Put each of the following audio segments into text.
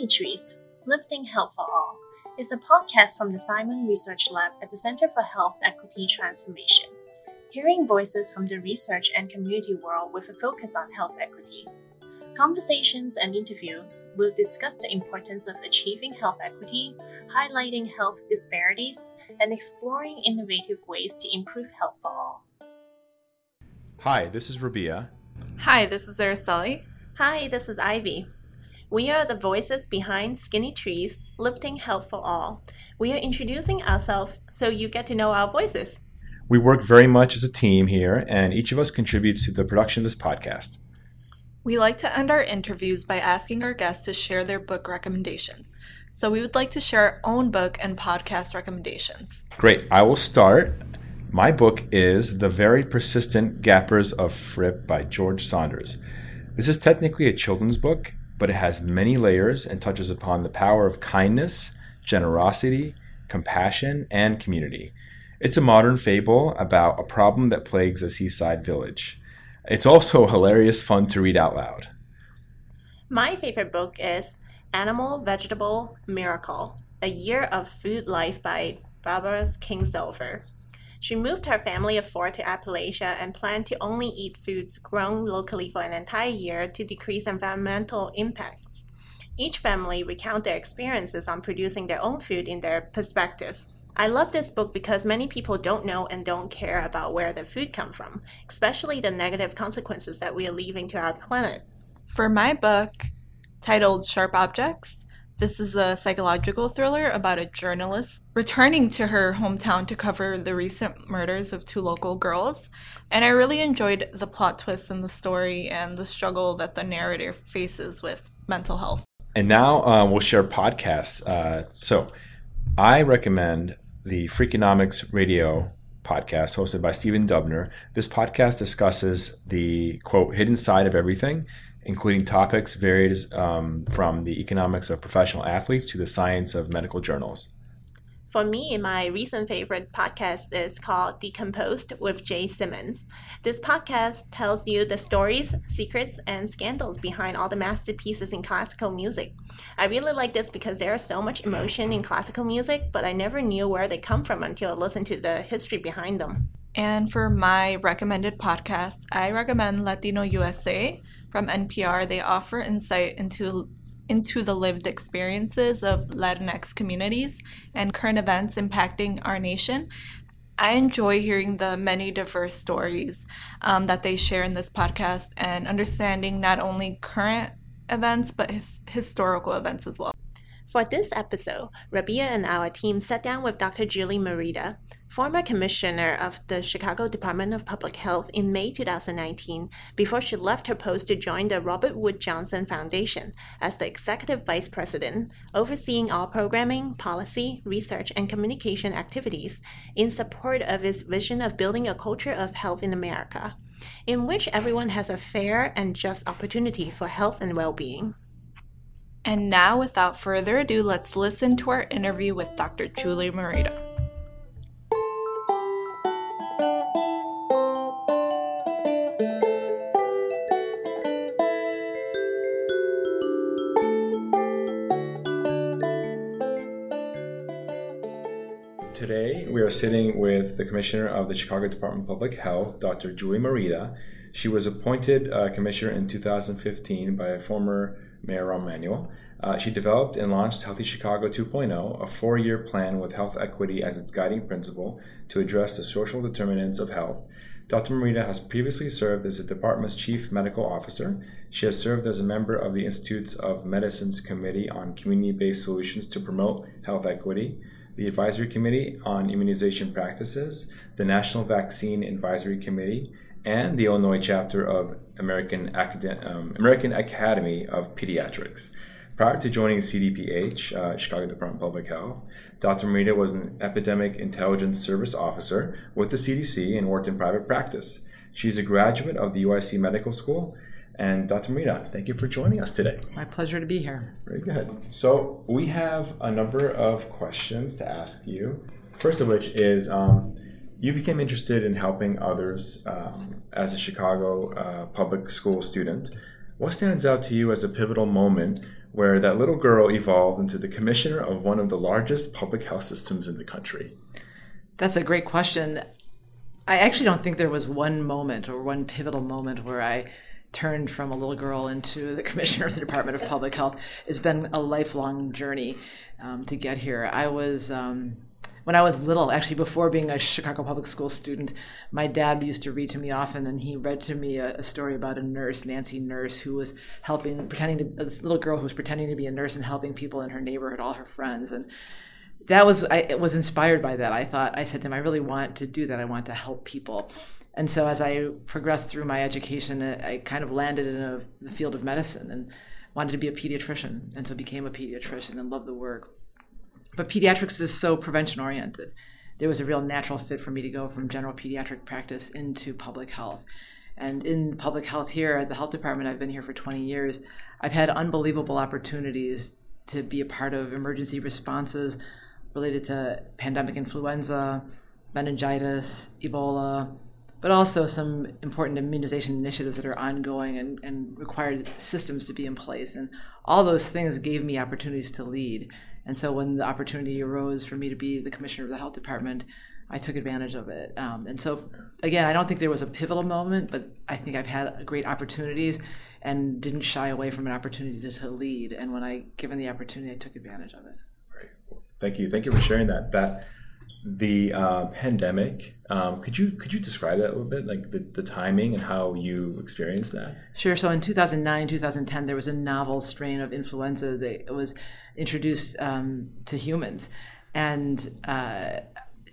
Skinny Trees Lifting Health for All is a podcast from the Simon Research Lab at the Center for Health Equity Transformation, hearing voices from the research and community world with a focus on health equity. Conversations and interviews will discuss the importance of achieving health equity, highlighting health disparities, and exploring innovative ways to improve health for all. Hi, this is Rabia. Hi, this is Araceli. Hi, this is Ivy. We are the voices behind Skinny Trees, Lifting Health for All. We are introducing ourselves so you get to know our voices. We work very much as a team here, and each of us contributes to the production of this podcast. We like to end our interviews by asking our guests to share their book recommendations. So we would like to share our own book and podcast recommendations. Great. I will start. My book is The Very Persistent Gappers of Frip by George Saunders. This is technically a children's book, but it has many layers and touches upon the power of kindness, generosity, compassion, and community. It's a modern fable about a problem that plagues a seaside village. It's also hilarious fun to read out loud. My favorite book is Animal Vegetable Miracle A Year of Food Life by Barbara Kingsolver. She moved her family of four to Appalachia and planned to only eat foods grown locally for an entire year to decrease environmental impacts. Each family recount their experiences on producing their own food in their perspective. I love this book because many people don't know and don't care about where their food come from, especially the negative consequences that we are leaving to our planet. For my book, titled Sharp Objects, this is a psychological thriller about a journalist returning to her hometown to cover the recent murders of two local girls. And I really enjoyed the plot twists in the story and the struggle that the narrator faces with mental health. And now uh, we'll share podcasts. Uh, so I recommend the Freakonomics Radio podcast hosted by Stephen Dubner. This podcast discusses the quote hidden side of everything including topics varied um, from the economics of professional athletes to the science of medical journals. For me, my recent favorite podcast is called Decomposed with Jade Simmons. This podcast tells you the stories, secrets, and scandals behind all the masterpieces in classical music. I really like this because there is so much emotion in classical music, but I never knew where they come from until I listened to the history behind them. And for my recommended podcast, I recommend Latino USA from NPR, they offer insight into into the lived experiences of Latinx communities and current events impacting our nation. I enjoy hearing the many diverse stories um, that they share in this podcast and understanding not only current events but his- historical events as well. For this episode, Rabia and our team sat down with Dr. Julie Morita, former commissioner of the Chicago Department of Public Health in May 2019, before she left her post to join the Robert Wood Johnson Foundation as the executive vice president, overseeing all programming, policy, research, and communication activities in support of its vision of building a culture of health in America, in which everyone has a fair and just opportunity for health and well being. And now, without further ado, let's listen to our interview with Dr. Julie Morita. Are sitting with the Commissioner of the Chicago Department of Public Health, Dr. Julie Morita. She was appointed uh, Commissioner in 2015 by former Mayor Rahm Emanuel. Uh, she developed and launched Healthy Chicago 2.0, a four year plan with health equity as its guiding principle to address the social determinants of health. Dr. Morita has previously served as the department's chief medical officer. She has served as a member of the Institutes of Medicine's Committee on Community Based Solutions to Promote Health Equity, the Advisory Committee on Immunization Practices, the National Vaccine Advisory Committee, and the Illinois chapter of American, um, American Academy of Pediatrics. Prior to joining CDPH, uh, Chicago Department of Public Health, Dr. Morita was an epidemic intelligence service officer with the CDC and worked in private practice. She's a graduate of the UIC Medical School. And Dr. Morita, thank you for joining us today. My pleasure to be here. Very good. So, we have a number of questions to ask you. First of which is um, you became interested in helping others um, as a Chicago uh, public school student. What stands out to you as a pivotal moment where that little girl evolved into the commissioner of one of the largest public health systems in the country? That's a great question. I actually don't think there was one moment or one pivotal moment where I turned from a little girl into the commissioner of the Department of Public Health. It's been a lifelong journey um, to get here. I was. Um, when I was little, actually before being a Chicago public school student, my dad used to read to me often, and he read to me a, a story about a nurse, Nancy Nurse, who was helping, pretending to this little girl who was pretending to be a nurse and helping people in her neighborhood, all her friends, and that was I was inspired by that. I thought I said to him, I really want to do that. I want to help people. And so as I progressed through my education, I kind of landed in a, the field of medicine and wanted to be a pediatrician, and so became a pediatrician and loved the work. But pediatrics is so prevention oriented. There was a real natural fit for me to go from general pediatric practice into public health. And in public health here at the health department, I've been here for 20 years. I've had unbelievable opportunities to be a part of emergency responses related to pandemic influenza, meningitis, Ebola, but also some important immunization initiatives that are ongoing and, and required systems to be in place. And all those things gave me opportunities to lead. And so when the opportunity arose for me to be the commissioner of the health department, I took advantage of it. Um, and so, again, I don't think there was a pivotal moment, but I think I've had great opportunities and didn't shy away from an opportunity to, to lead. And when I given the opportunity, I took advantage of it. Great. Thank you. Thank you for sharing that. That the uh, pandemic. Um, could you could you describe that a little bit, like the, the timing and how you experienced that? Sure. So in 2009, 2010, there was a novel strain of influenza that was introduced um, to humans, and uh,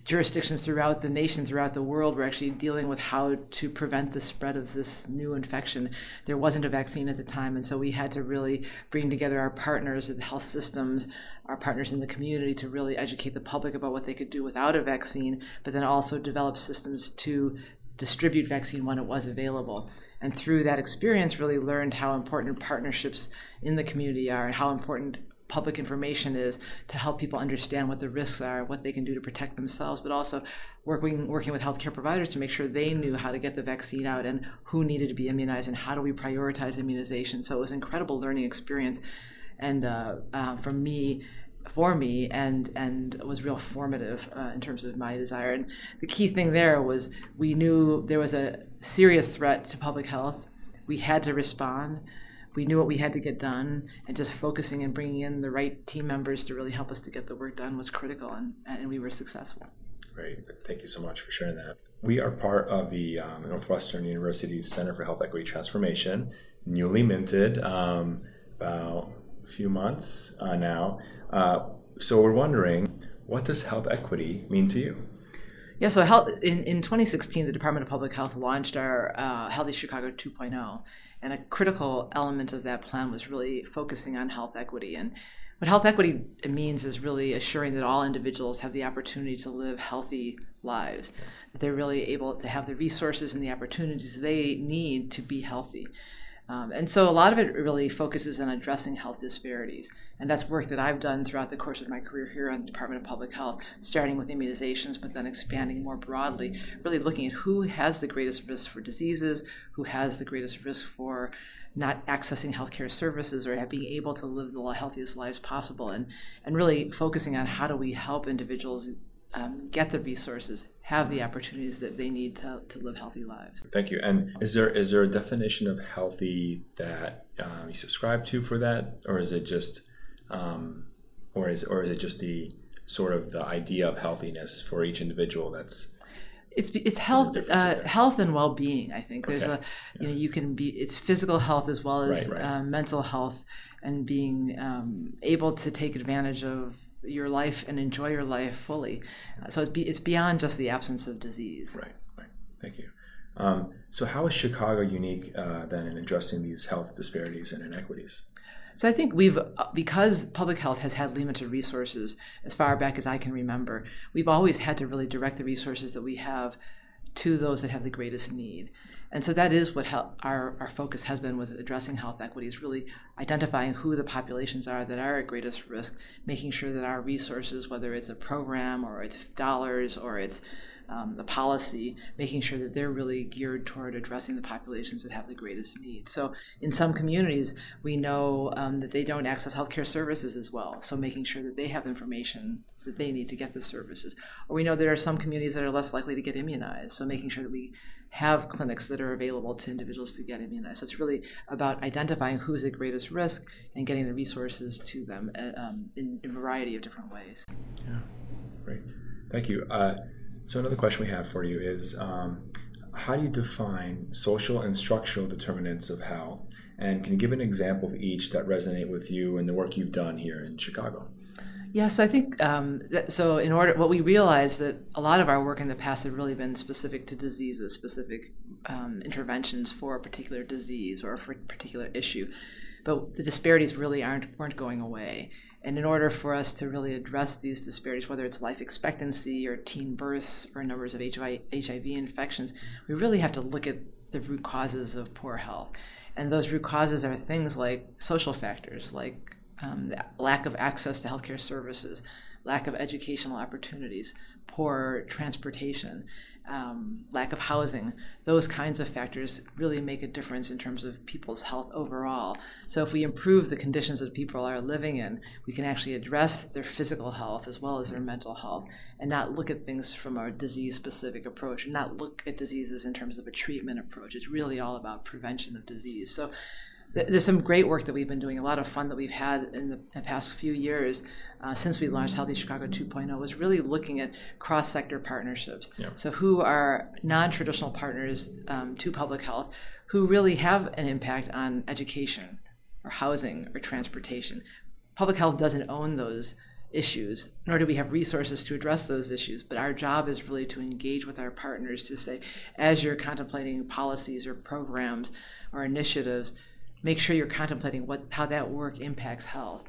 jurisdictions throughout the nation, throughout the world, were actually dealing with how to prevent the spread of this new infection. There wasn't a vaccine at the time, and so we had to really bring together our partners in the health systems, our partners in the community to really educate the public about what they could do without a vaccine, but then also develop systems to distribute vaccine when it was available. And through that experience, really learned how important partnerships in the community are and how important public information is to help people understand what the risks are, what they can do to protect themselves, but also working working with healthcare providers to make sure they knew how to get the vaccine out and who needed to be immunized and how do we prioritize immunization. So it was an incredible learning experience, and uh, uh, for me. For me, and and was real formative uh, in terms of my desire. And the key thing there was we knew there was a serious threat to public health. We had to respond we knew what we had to get done, and just focusing and bringing in the right team members to really help us to get the work done was critical, and, and we were successful. Great. Thank you so much for sharing that. We are part of the um, Northwestern University's Center for Health Equity Transformation, newly minted um, about a few months uh, now. Uh, so we're wondering, what does health equity mean to you? Yeah, so health, in, in 2016, the Department of Public Health launched our uh, Healthy Chicago 2.0. And a critical element of that plan was really focusing on health equity. And what health equity means is really assuring that all individuals have the opportunity to live healthy lives, that they're really able to have the resources and the opportunities they need to be healthy. Um, and so a lot of it really focuses on addressing health disparities. And that's work that I've done throughout the course of my career here on the Department of Public Health, starting with immunizations, but then expanding more broadly, really looking at who has the greatest risk for diseases, who has the greatest risk for not accessing healthcare services or being able to live the healthiest lives possible, and, and really focusing on how do we help individuals um, get the resources, have the opportunities that they need to, to live healthy lives. Thank you. And is there is there a definition of healthy that um, you subscribe to for that, or is it just, um, or is or is it just the sort of the idea of healthiness for each individual that's it's it's health uh, health and well being. I think there's a you know you can be it's physical health as well as right, right. Uh, mental health and being um, able to take advantage of your life and enjoy your life fully. So it's, be, it's beyond just the absence of disease. Right, right. Thank you. Um, so, how is Chicago unique uh, then in addressing these health disparities and inequities? So I think we've, uh, because public health has had limited resources as far back as I can remember, we've always had to really direct the resources that we have to those that have the greatest need. And so that is what our, our focus has been with addressing health equities, really identifying who the populations are that are at greatest risk, making sure that our resources, whether it's a program or it's dollars or it's um, the policy, making sure that they're really geared toward addressing the populations that have the greatest needs. So, in some communities, we know um, that they don't access healthcare services as well. So, making sure that they have information that they need to get the services. Or we know there are some communities that are less likely to get immunized. So, making sure that we have clinics that are available to individuals to get immunized. So it's really about identifying who's at greatest risk and getting the resources to them uh, um, in, a variety of different ways. Yeah, great. Thank you. Uh, so another question we have for you is um, how do you define social and structural determinants of health? And can you give an example of each that resonate with you and the work you've done here in Chicago? Yes, I think um, that, so. In order, what we realized that a lot of our work in the past had really been specific to diseases, specific um, interventions for a particular disease or for a particular issue, but the disparities really aren't weren't going away. And in order for us to really address these disparities, whether it's life expectancy or teen births or numbers of HIV infections, we really have to look at the root causes of poor health. And those root causes are things like social factors, like um, lack of access to healthcare services, lack of educational opportunities, poor transportation, um, lack of housing, those kinds of factors really make a difference in terms of people's health overall. So, if we improve the conditions that people are living in, we can actually address their physical health as well as their mental health and not look at things from a disease specific approach and not look at diseases in terms of a treatment approach. It's really all about prevention of disease. So, there's some great work that we've been doing. A lot of fun that we've had in the, past few years uh, since we launched Healthy Chicago 2.0 was really looking at cross sector partnerships. Yeah. So, who are non traditional partners um, to public health who really have an impact on education or housing or transportation? Public health doesn't own those issues, nor do we have resources to address those issues. But our job is really to engage with our partners to say, as you're contemplating policies or programs or initiatives, make sure you're contemplating what how that work impacts health.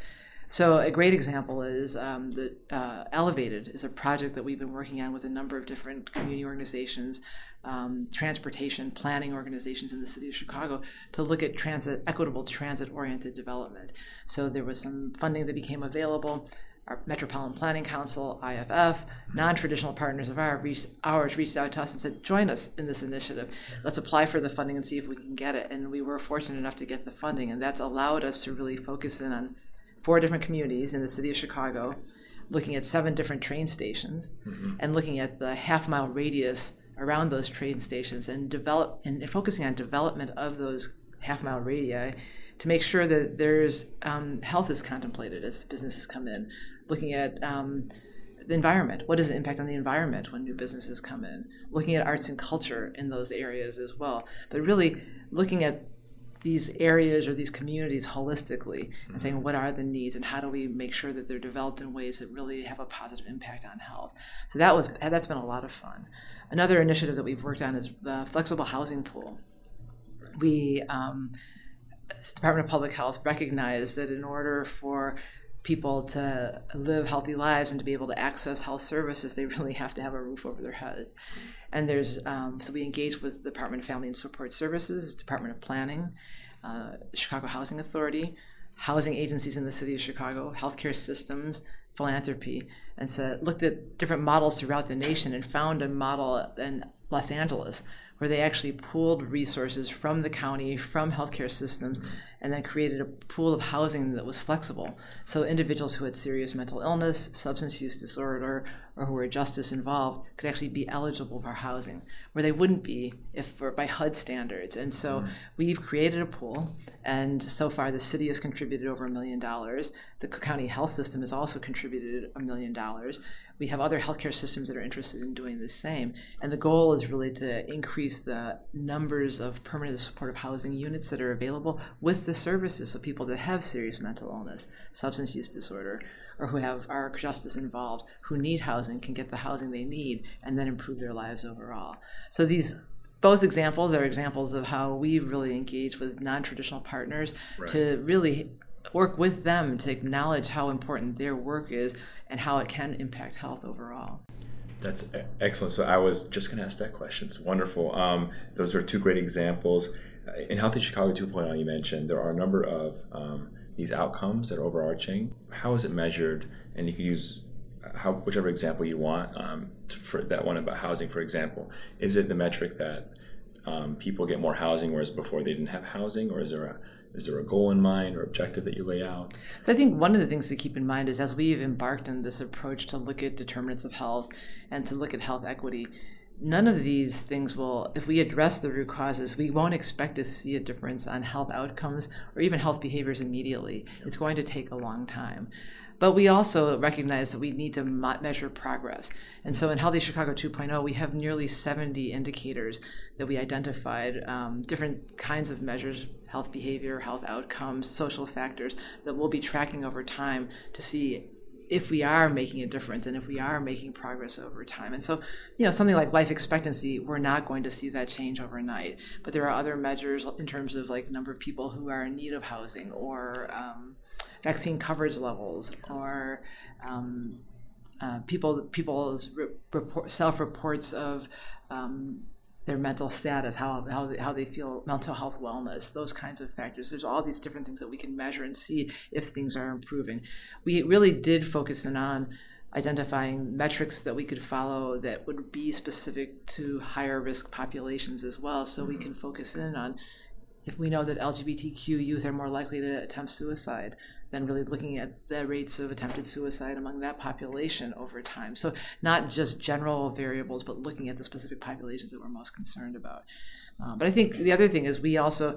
So a great example is um, the uh, Elevated is a project that we've been working on with a number of different community organizations, um, transportation planning organizations in the city of Chicago to look at transit equitable transit oriented development. So there was some funding that became available our Metropolitan Planning Council, IFF, non-traditional partners of ours reached, ours reached out to us and said, join us in this initiative. Let's apply for the funding and see if we can get it. And we were fortunate enough to get the funding, and that's allowed us to really focus in on four different communities in the city of Chicago, looking at seven different train stations, mm-hmm. and looking at the half-mile radius around those train stations, and develop and focusing on development of those half-mile radii to make sure that there's um, health is contemplated as businesses come in looking at um, the environment. What is the impact on the environment when new businesses come in? Looking at arts and culture in those areas as well. But really looking at these areas or these communities holistically and saying what are the needs and how do we make sure that they're developed in ways that really have a positive impact on health. So that was that's been a lot of fun. Another initiative that we've worked on is the flexible housing pool. We um, Department of Public Health recognized that in order for people to live healthy lives and to be able to access health services, they really have to have a roof over their heads. And there's um, so we engage with the Department of Family and Support Services, Department of Planning, uh, Chicago Housing Authority, housing agencies in the city of Chicago, healthcare systems, philanthropy, and so looked at different models throughout the nation and found a model in Los Angeles where they actually pulled resources from the county, from healthcare systems, and then created a pool of housing that was flexible. So individuals who had serious mental illness, substance use disorder, or who were justice involved could actually be eligible for housing, where they wouldn't be if by HUD standards. And so mm-hmm. we've created a pool, and so far the city has contributed over a million dollars. The county health system has also contributed a million dollars we have other healthcare systems that are interested in doing the same. And the goal is really to increase the numbers of permanent supportive housing units that are available with the services of people that have serious mental illness, substance use disorder, or who have are justice involved, who need housing, can get the housing they need, and then improve their lives overall. So these both examples are examples of how we've really engaged with non-traditional partners right. to really work with them to acknowledge how important their work is and how it can impact health overall. That's excellent. So I was just going to ask that question. It's wonderful. Um, those are two great examples. Uh, in Healthy Chicago 2.0, you mentioned there are a number of um, these outcomes that are overarching. How is it measured? And you could use how whichever example you want um, for that one about housing, for example, is it the metric that um, people get more housing whereas before they didn't have housing, or is there a is there a goal in mind or objective that you lay out? So I think one of the things to keep in mind is as we've embarked on this approach to look at determinants of health and to look at health equity, none of these things will, if we address the root causes, we won't expect to see a difference on health outcomes or even health behaviors immediately. It's going to take a long time. But we also recognize that we need to measure progress. And so in Healthy Chicago 2.0, we have nearly 70 indicators that we identified, um, different kinds of measures health behavior, health outcomes, social factors that we'll be tracking over time to see if we are making a difference and if we are making progress over time. And so, you know, something like life expectancy, we're not going to see that change overnight. But there are other measures in terms of like number of people who are in need of housing or um, vaccine coverage levels or um, uh, people people's report, self reports of um, their mental status, how, how, they, how they feel, mental health wellness, those kinds of factors. There's all these different things that we can measure and see if things are improving. We really did focus in on identifying metrics that we could follow that would be specific to higher risk populations as well, so we mm-hmm. can focus in on if we know that LGBTQ youth are more likely to attempt suicide, then really looking at the rates of attempted suicide among that population over time. So not just general variables, but looking at the specific populations that we're most concerned about. Uh, but I think the other thing is we also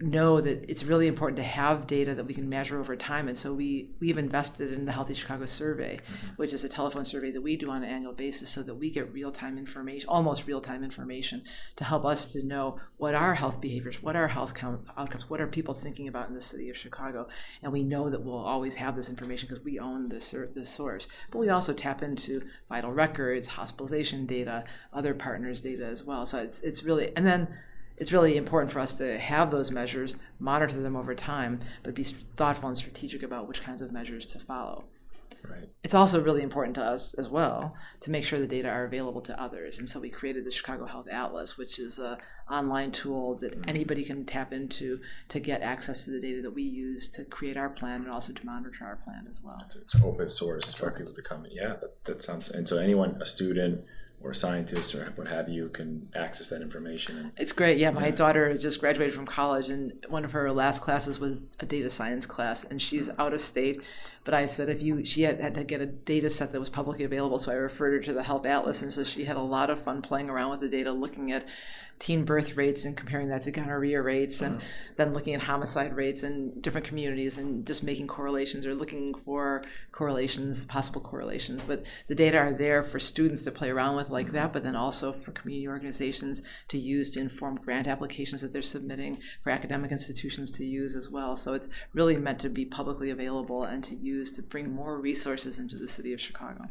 know that it's really important to have data that we can measure over time. And so we we've invested in the Healthy Chicago Survey, mm-hmm. which is a telephone survey that we do on an annual basis, so that we get real time information, almost real time information, to help us to know what are health behaviors, what are health outcomes, what are people thinking about in the city of Chicago, and we know that we'll always have this information because we own this this source. But we also tap into vital records, hospitalization data, other partners' data as well. So it's it's really and then it's really important for us to have those measures, monitor them over time, but be thoughtful and strategic about which kinds of measures to follow. Right. It's also really important to us as well to make sure the data are available to others. And so we created the Chicago Health Atlas, which is an online tool that mm-hmm. anybody can tap into to get access to the data that we use to create our plan and also to monitor our plan as well. It's open source it's for open. people to come. In. Yeah, that, that sounds. And so anyone, a student, or scientists or what have you can access that information. It's great. Yeah, my yeah. daughter just graduated from college, and one of her last classes was a data science class, and she's out of state. But I said if you, she had, had to get a data set that was publicly available, so I referred her to the Health Atlas, and so she had a lot of fun playing around with the data, looking at teen birth rates and comparing that to gonorrhea rates and uh-huh. then looking at homicide rates in different communities and just making correlations or looking for correlations possible correlations. But the data are there for students to play around with like that but then also for community organizations to use to inform grant applications that they're submitting for academic institutions to use as well. So it's really meant to be publicly available and to use to bring more resources into the city of chicago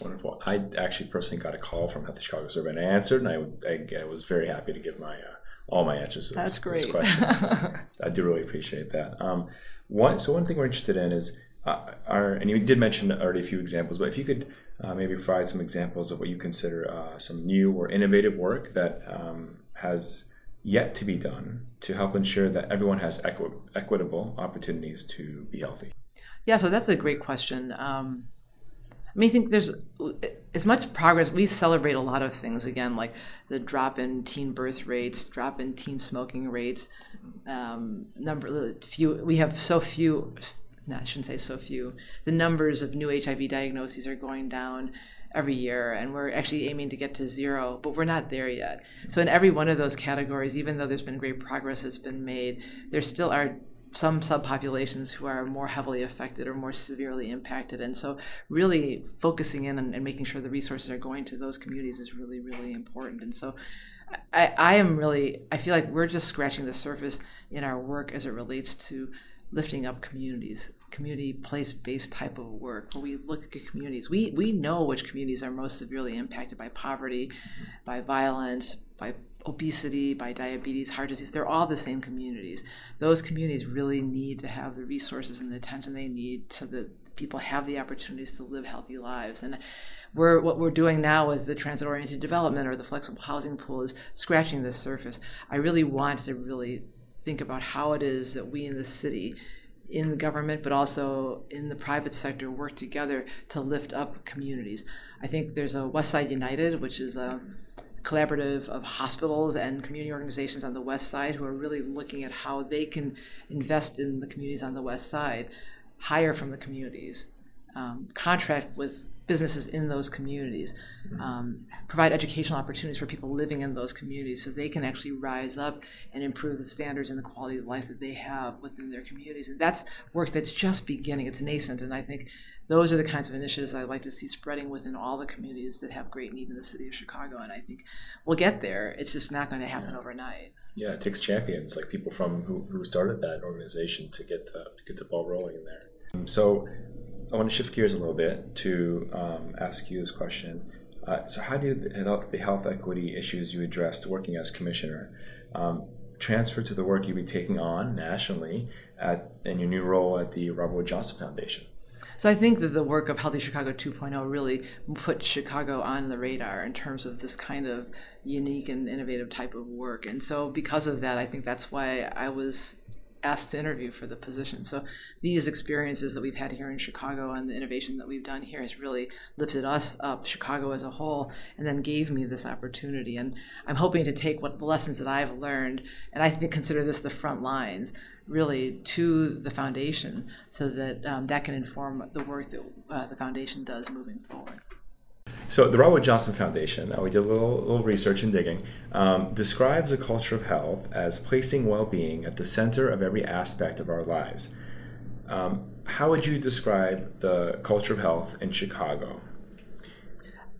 Wonderful. I actually personally got a call from the Chicago Survey, and I answered, and I, I, I was very happy to give my uh, all my answers to That's those, great. those questions. I do really appreciate that. Um, one, so one thing we're interested in is uh, our, and you did mention already a few examples, but if you could uh, maybe provide some examples of what you consider uh, some new or innovative work that um, has yet to be done to help ensure that everyone has equi- equitable opportunities to be healthy. Yeah, so that's a great question. Um, I mean, I think there's as much progress. We celebrate a lot of things again, like the drop in teen birth rates, drop in teen smoking rates. Um, number few. We have so few. No, I shouldn't say so few. The numbers of new HIV diagnoses are going down every year, and we're actually aiming to get to zero, but we're not there yet. So in every one of those categories, even though there's been great progress that's been made, there still are some subpopulations who are more heavily affected or more severely impacted. And so, really focusing in and, and, making sure the resources are going to those communities is really, really important. And so, I, I am really, I feel like we're just scratching the surface in our work as it relates to lifting up communities, community place based type of work where we look at communities. We, we know which communities are most severely impacted by poverty, by violence, by obesity, by diabetes, heart disease, they're all the same communities. Those communities really need to have the resources and the attention they need so that people have the opportunities to live healthy lives. And we're, what we're doing now with the transit oriented development or the flexible housing pool is scratching the surface. I really want to really think about how it is that we in the city in the government, but also in the private sector, work together to lift up communities. I think there's a West Side United, which is a collaborative of hospitals and community organizations on the west side who are really looking at how they can invest in the communities on the west side, hire from the communities, um, contract with businesses in those communities, um, provide educational opportunities for people living in those communities so they can actually rise up and improve the standards and the quality of life that they have within their communities. And that's work that's just beginning, it's nascent. And I think those are the kinds of initiatives I'd like to see spreading within all the communities that have great need in the city of Chicago. And I think we'll get there. It's just not going to happen Yeah. overnight. Yeah, it takes champions like people from who, who started that organization to get the, to get the ball rolling in there. Um, So I want to shift gears a little bit to um, ask you this question. Uh, so how do the health, the health equity issues you addressed working as commissioner um, transfer to the work you'll be taking on nationally at in your new role at the Robert Wood Johnson Foundation? So I think that the work of Healthy Chicago 2.0 really put Chicago on the radar in terms of this kind of unique and innovative type of work. And so because of that, I think that's why I was asked to interview for the position. So these experiences that we've had here in Chicago and the innovation that we've done here has really lifted us up, Chicago as a whole, and then gave me this opportunity. And I'm hoping to take what lessons that I've learned, and I think consider this the front lines, really to the foundation so that um, that can inform the work that uh, the foundation does moving forward. So the Robert Johnson Foundation, uh, we did a little, little research and digging, um, describes a culture of health as placing well-being at the center of every aspect of our lives. Um, how would you describe the culture of health in Chicago?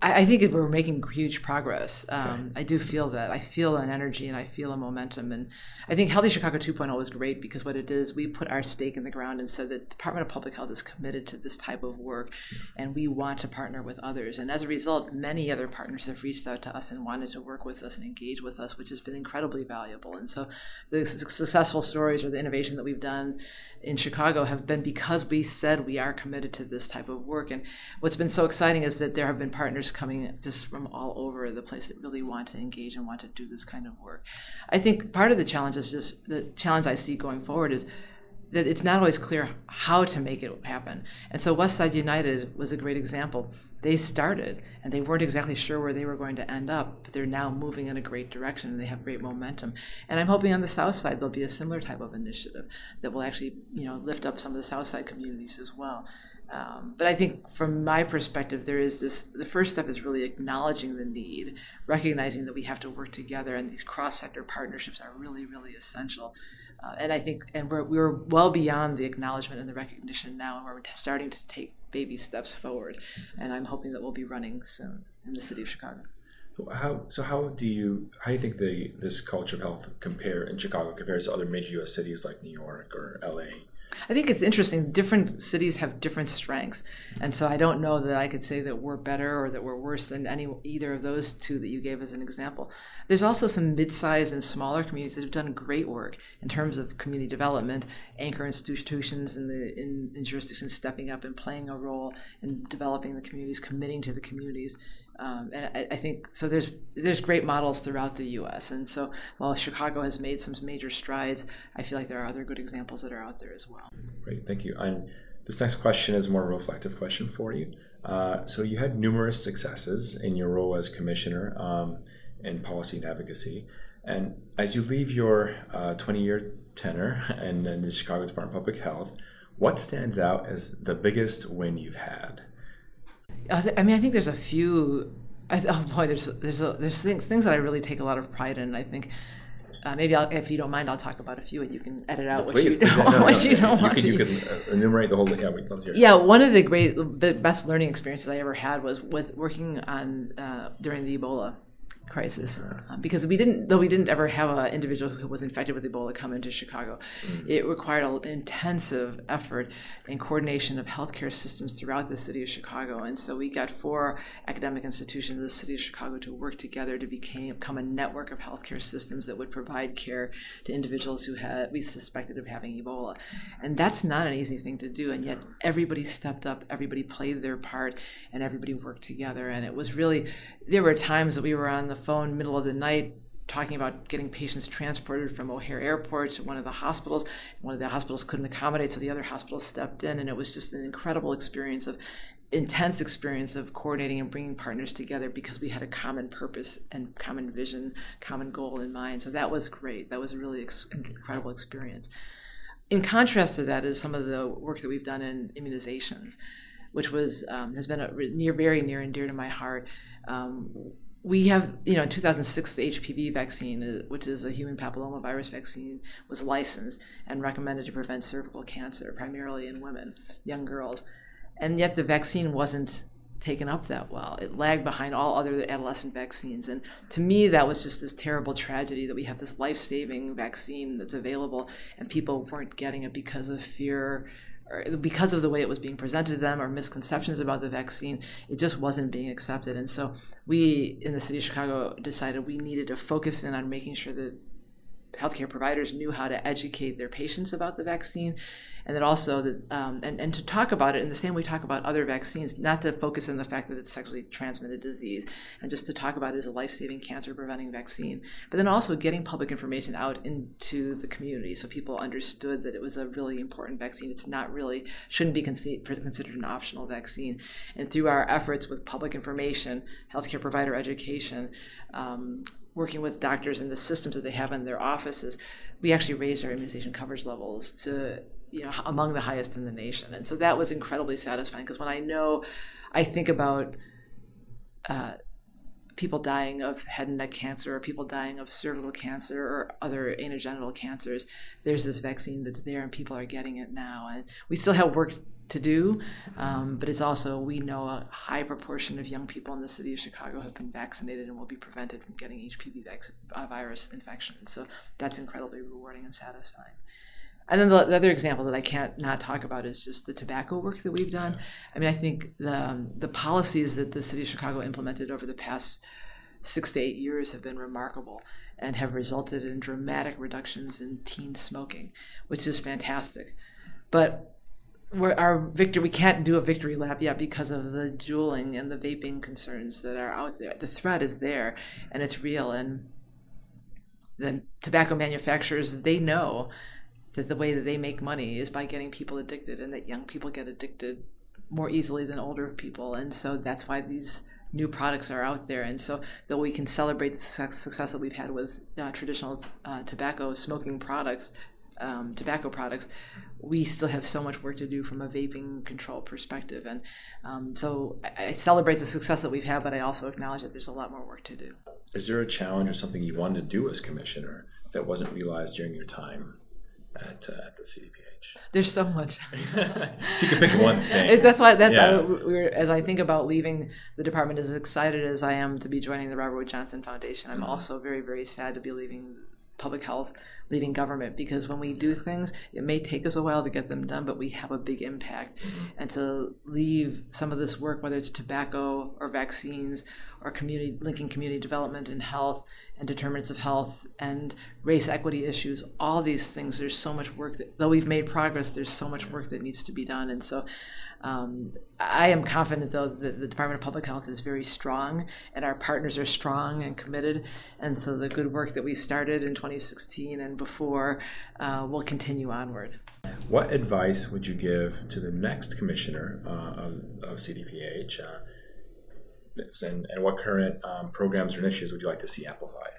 I, I think we're making huge progress. Um, I do feel that. I feel an energy and I feel a momentum. And I think Healthy Chicago 2.0 is great because what it is, we put our stake in the ground and said that Department of Public Health is committed to this type of work and we want to partner with others. And as a result, many other partners have reached out to us and wanted to work with us and engage with us, which has been incredibly valuable. And so the successful stories or the innovation that we've done in Chicago have been because we said we are committed to this type of work. And what's been so exciting is that there have been partners coming just from all over the place that really want to engage and want to do this kind of work. I think part of the challenge is just the challenge I see going forward is that it's not always clear how to make it happen. And so West Side United was a great example. They started and they weren't exactly sure where they were going to end up, but they're now moving in a great direction and they have great momentum. And I'm hoping on the South Side there'll be a similar type of initiative that will actually, you know, lift up some of the South Side communities as well. Um, but I think from my perspective, there is this the first step is really acknowledging the need, recognizing that we have to work together, and these cross sector partnerships are really, really essential. Uh, and I think, and we're, we're well beyond the acknowledgement and the recognition now, and we're starting to take baby steps forward. And I'm hoping that we'll be running soon in the city of Chicago. How so? How do you how do you think the this culture of health compare in Chicago compares to other major U.S. cities like New York or L.A.? I think it's interesting. Different cities have different strengths, and so I don't know that I could say that we're better or that we're worse than any either of those two that you gave as an example. There's also some mid-sized and smaller communities that have done great work in terms of community development, anchor institutions in the in, in jurisdictions stepping up and playing a role in developing the communities, committing to the communities. Um, and I, I, think so. There's there's great models throughout the U.S. And so while Chicago has made some major strides, I feel like there are other good examples that are out there as well. Great, thank you. And this next question is more reflective question for you. Uh, so you had numerous successes in your role as commissioner um, in policy and advocacy, and as you leave your 20-year tenure in, in the Chicago Department of Public Health, what stands out as the biggest win you've had? I mean, I think there's a few. oh boy, there's there's a, there's things things that I really take a lot of pride in. I think uh, maybe I'll, if you don't mind, I'll talk about a few, and you can edit out what Please, you, please, no, no, what no, you don't you want. can, you can uh, enumerate the whole thing. Yeah, love to yeah, one of the great, the best learning experiences I ever had was with working on uh, during the Ebola crisis, um, because we didn't, though we didn't ever have an individual who was infected with Ebola come into Chicago. It required an intensive effort and coordination of healthcare systems throughout the city of Chicago, and so we got four academic institutions in the city of Chicago to work together to became, become a network of healthcare systems that would provide care to individuals who had we suspected of having Ebola, and that's not an easy thing to do, and yet everybody stepped up, everybody played their part, and everybody worked together, and it was really there were times that we were on the phone middle of the night talking about getting patients transported from O'Hare Airport to one of the hospitals. One of the hospitals couldn't accommodate, so the other hospital stepped in, and it was just an incredible experience of intense experience of coordinating and bringing partners together because we had a common purpose and common vision, common goal in mind. So that was great. That was a really ex- incredible experience. In contrast to that is some of the work that we've done in immunizations, which was um, has been a near, very near and dear to my heart. Um, we have, you know, in 2006, the HPV vaccine, uh, which is a human papillomavirus vaccine, was licensed and recommended to prevent cervical cancer, primarily in women, young girls and yet the vaccine wasn't taken up that well. It lagged behind all other adolescent vaccines. And to me, that was just this terrible tragedy that we have this life saving vaccine that's available and people weren't getting it because of fear because of the way it was being presented to them or misconceptions about the vaccine. It just wasn't being accepted. And so we in the city of Chicago decided we needed to focus in on making sure that healthcare providers knew how to educate their patients about the vaccine. And then also that um, and, and to talk about it in the same way we talk about other vaccines not to focus on the fact that it's sexually transmitted disease and just to talk about it as a life-saving cancer preventing vaccine but then also getting public information out into the community so people understood that it was a really important vaccine. It's not really shouldn't be considered an optional vaccine. And through our efforts with public information healthcare provider education um, working with doctors and the systems that they have in their offices, we actually raised our immunization coverage levels to you know among the highest in the nation, and so that was incredibly satisfying because when I know, I think about. Uh, people dying of head and neck cancer or people dying of cervical cancer or other anogenital cancers there's this vaccine that's there and people are getting it now and we still have work to do. Um, but it's also, we know a high proportion of young people in the city of Chicago have been vaccinated and will be prevented from getting HPV vac- uh, virus infection. So that's incredibly rewarding and satisfying. And then the, the, other example that I can't not talk about is just the tobacco work that we've done. I mean, I think the, um, the policies that the city of Chicago implemented over the past six to eight years have been remarkable and have resulted in dramatic reductions in teen smoking, which is fantastic. But we're, our victory we can't do a victory lap yet because of the juuling and the vaping concerns that are out there. The threat is there and it's real. And the tobacco manufacturers they know that the way that they make money is by getting people addicted and that young people get addicted more easily than older people. And so that's why these new products are out there. And so though we can celebrate the success that we've had with uh, traditional uh, tobacco smoking products um, tobacco products, we still have so much work to do from a vaping control perspective. And um, so I, I, celebrate the success that we've had, but I also acknowledge that there's a lot more work to do. Is there a challenge or something you wanted to do as commissioner that wasn't realized during your time at, uh, at the CDPH? There's so much. you can pick one thing. That's why. That's yeah. we're, as I think about leaving the department. As excited as I am to be joining the Robert Wood Johnson Foundation, I'm mm-hmm. also very, very sad to be leaving public health leaving government because when we do things, it may take us a while to get them done, but we have a big impact. Mm-hmm. And to leave some of this work, whether it's tobacco or vaccines or community linking community development and health and determinants of health and race equity issues, all these things, there's so much work that, though we've made progress, there's so much work that needs to be done. And so um, I am confident, though, that the Department of Public Health is very strong and our partners are strong and committed. And so the good work that we started in 2016 and before uh, will continue onward. What advice would you give to the next commissioner uh, of, of, CDPH? Uh, and, and what current um, programs or initiatives would you like to see amplified?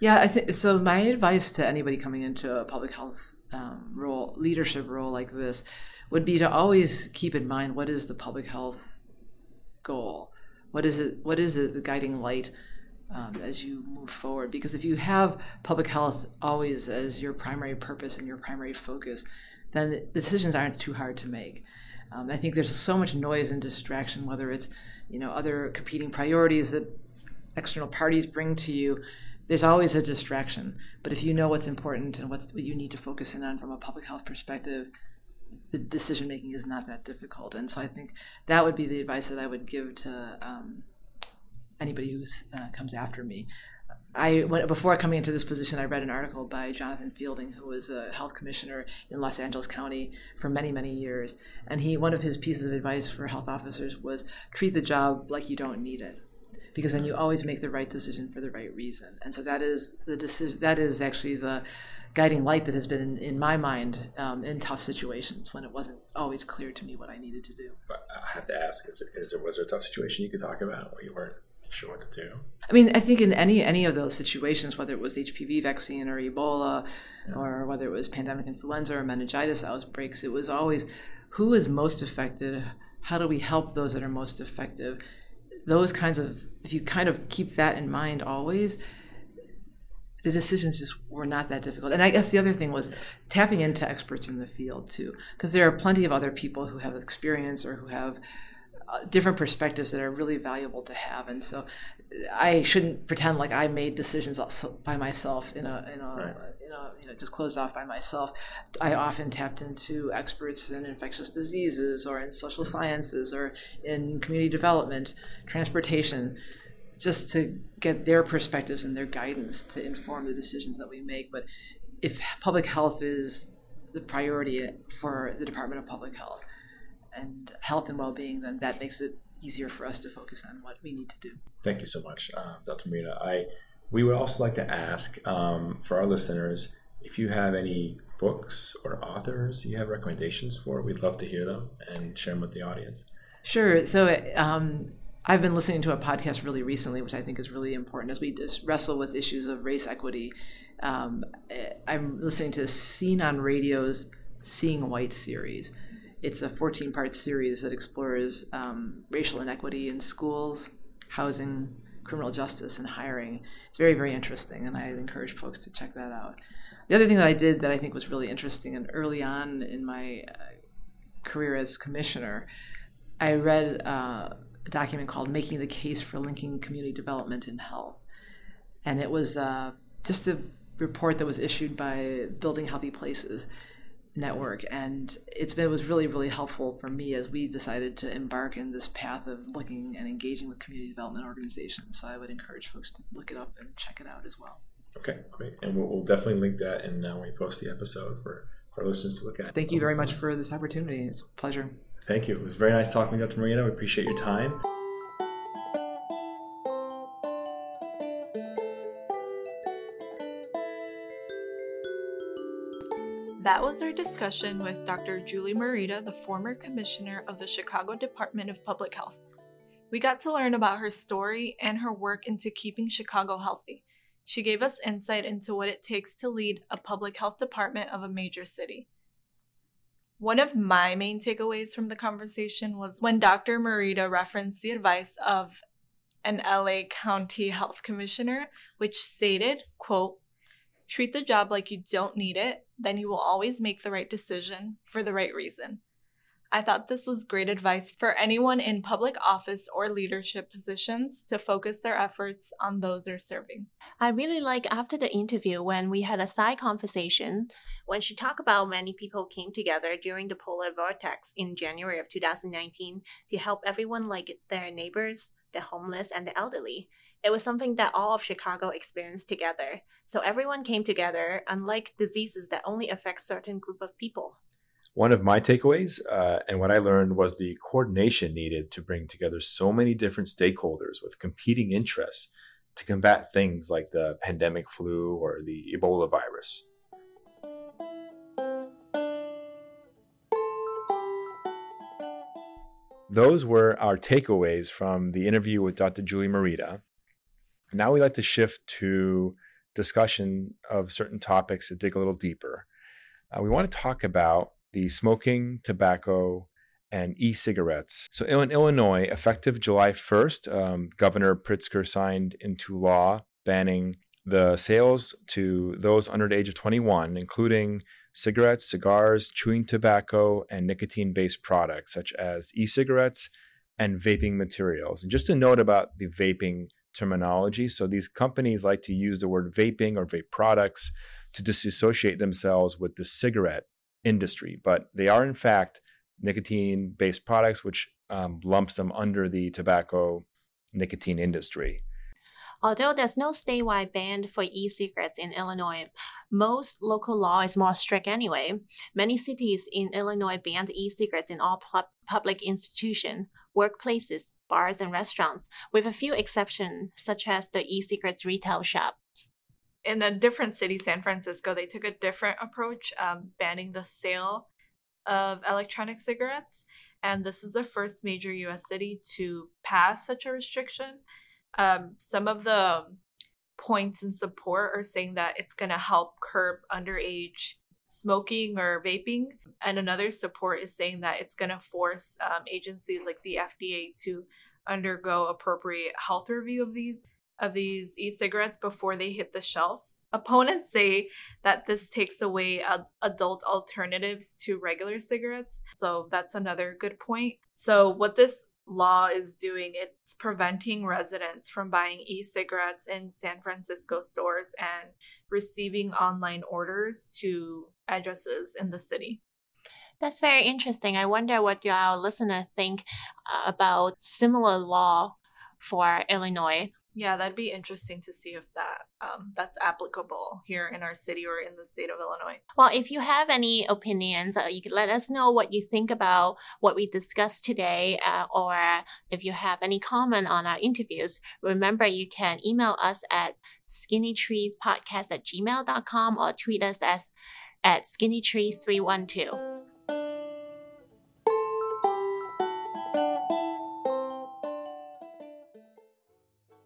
Yeah, I think so. My advice to anybody coming into a public health um, role, leadership role like this, would be to always keep in mind what is the public health goal? What is it what is it the guiding light um, as you move forward? Because if you have public health always as your primary purpose and your primary focus then the decisions aren't too hard to make. Um, i think there's so much noise and distraction whether it's you know other competing priorities that external parties bring to you there's always a distraction. But if you know what's important and what's what you need to focus in on from a public health perspective the decision making is not that difficult. And so I think that would be the advice that I would give to um, anybody who uh, comes after me. I before coming into this position, I read an article by Jonathan Fielding, who was a health commissioner in Los Angeles County for many, many years. And he one of his pieces of advice for health officers was treat the job like you don't need it because then you always make the right decision for the right reason. And so that is the decision. That is actually the guiding light that has been in, in my mind um, in tough situations when it wasn't always clear to me what I needed to do. But I have to ask: Is there, is there was there a tough situation you could talk about where you weren't sure what to do? I mean, I think in any any of those situations, whether it was HPV vaccine or Ebola, yeah. or whether it was pandemic influenza or meningitis outbreaks, it was always who is most affected. How do we help those that are most effective? Those kinds of if you kind of keep that in mind always, the decisions just were not that difficult. And I guess the other thing was tapping into experts in the field too, because there are plenty of other people who have experience or who have uh, different perspectives that are really valuable to have. And so I shouldn't pretend like I made decisions also by myself in a, in a, right. in a you know, just closed off by myself. I often tapped into experts in infectious diseases or in social sciences or in community development, transportation just to get their perspectives and their guidance to inform the decisions that we make. But if public health is the priority for the Department of Public Health and health and well-being, then that makes it easier for us to focus on what we need to do. Thank you so much, uh, Dr. Morita. I we would also like to ask um, for our listeners if you have any books or authors you have recommendations for. We'd love to hear them and share them with the audience. Sure. So um, I've been listening to a podcast really recently, which I think is really important as we just wrestle with issues of race equity. Um, I'm listening to Scene on Radio's Seeing White series. It's a 14 part series that explores um, racial inequity in schools, housing, criminal justice, and hiring. It's very, very interesting, and I encourage folks to check that out. The other thing that I did that I think was really interesting, and early on in my uh, career as commissioner, I read. Uh, a document called Making the Case for Linking Community Development and Health. And it was uh, just a report that was issued by Building Healthy Places Network. And it's been, it was really, really helpful for me as we decided to embark in this path of looking and engaging with community development organizations. So I would encourage folks to look it up and check it out as well. Okay, great. And we'll, we'll definitely link that in uh, when we post the episode for, for our listeners to look at. Thank you very much for this opportunity. It's a pleasure. Thank you. It was very nice talking with Dr. Morita. We appreciate your time. That was our discussion with Dr. Julie Morita, the former commissioner of the Chicago Department of Public Health. We got to learn about her story and her work into keeping Chicago healthy. She gave us insight into what it takes to lead a public health department of a major city. One of my main takeaways from the conversation was when Dr. Morita referenced the advice of an LA County Health Commissioner, which stated, quote, treat the job like you don't need it, then you will always make the right decision for the right reason. I thought this was great advice for anyone in public office or leadership positions to focus their efforts on those they're serving. I really like after the interview when we had a side conversation when she talked about many people came together during the polar vortex in January of 2019 to help everyone like their neighbors, the homeless, and the elderly. It was something that all of Chicago experienced together. So everyone came together, unlike diseases that only affect certain group of people one of my takeaways uh, and what I learned was the coordination needed to bring together so many different stakeholders with competing interests to combat things like the pandemic flu or the Ebola virus. Those were our takeaways from the interview with Dr. Julie Morita. Now we'd like to shift to discussion of certain topics to dig a little deeper. Uh, we want to talk about the smoking, tobacco, and e cigarettes. So, in Illinois, effective July 1st, um, Governor Pritzker signed into law banning the sales to those under the age of 21, including cigarettes, cigars, chewing tobacco, and nicotine based products such as e cigarettes and vaping materials. And just a note about the vaping terminology so, these companies like to use the word vaping or vape products to disassociate themselves with the cigarette industry, but they are in fact nicotine based products, which um, lumps them under the tobacco nicotine industry. Although there's no statewide ban for e cigarettes in Illinois, most local law is more strict anyway. Many cities in Illinois banned e cigarettes in all pu- public institutions, workplaces, bars, and restaurants, with a few exceptions, such as the e cigarettes retail shops. In a different city, San Francisco, they took a different approach, um, banning the sale of electronic cigarettes. And this is the first major US city to pass such a restriction um, some of the points in support are saying that it's going to help curb underage smoking or vaping. And another support is saying that it's going to force um, agencies like the FDA to undergo appropriate health review of these of these e-cigarettes before they hit the shelves. Opponents say that this takes away ad- adult alternatives to regular cigarettes. So that's another good point. So what this law is doing it's preventing residents from buying e-cigarettes in San Francisco stores and receiving online orders to addresses in the city. That's very interesting. I wonder what your listeners think uh, about similar law for Illinois. Yeah, that'd be interesting to see if that um, that's applicable here in our city or in the state of Illinois. Well, if you have any opinions, uh, you can let us know what you think about what we discussed today, uh, or if you have any comment on our interviews. Remember, you can email us at skinnytreespodcast at gmail.com or tweet us as at skinnytree312.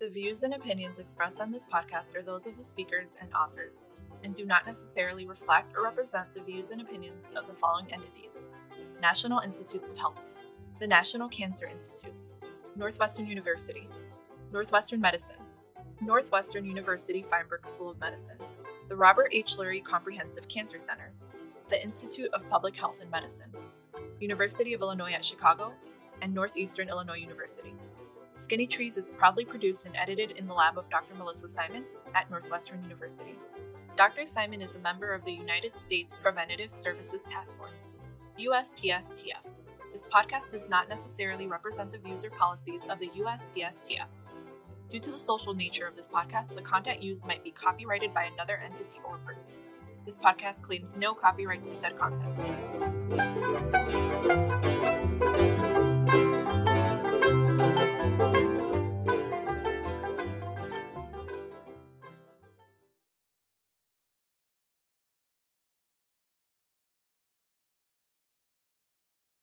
Views and opinions expressed on this podcast are those of the speakers and authors, and do not necessarily reflect or represent the views and opinions of the following entities National Institutes of Health, the National Cancer Institute, Northwestern University, Northwestern Medicine, Northwestern University Feinberg School of Medicine, the Robert H. Lurie Comprehensive Cancer Center, the Institute of Public Health and Medicine, University of Illinois at Chicago, and Northeastern Illinois University. Skinny Trees is proudly produced and edited in the lab of Dr. Melissa Simon at Northwestern University. Dr. Simon is a member of the United States Preventative Services Task Force, USPSTF. This podcast does not necessarily represent the views or policies of the USPSTF. Due to the social nature of this podcast, the content used might be copyrighted by another entity or person. This podcast claims no copyright to said content.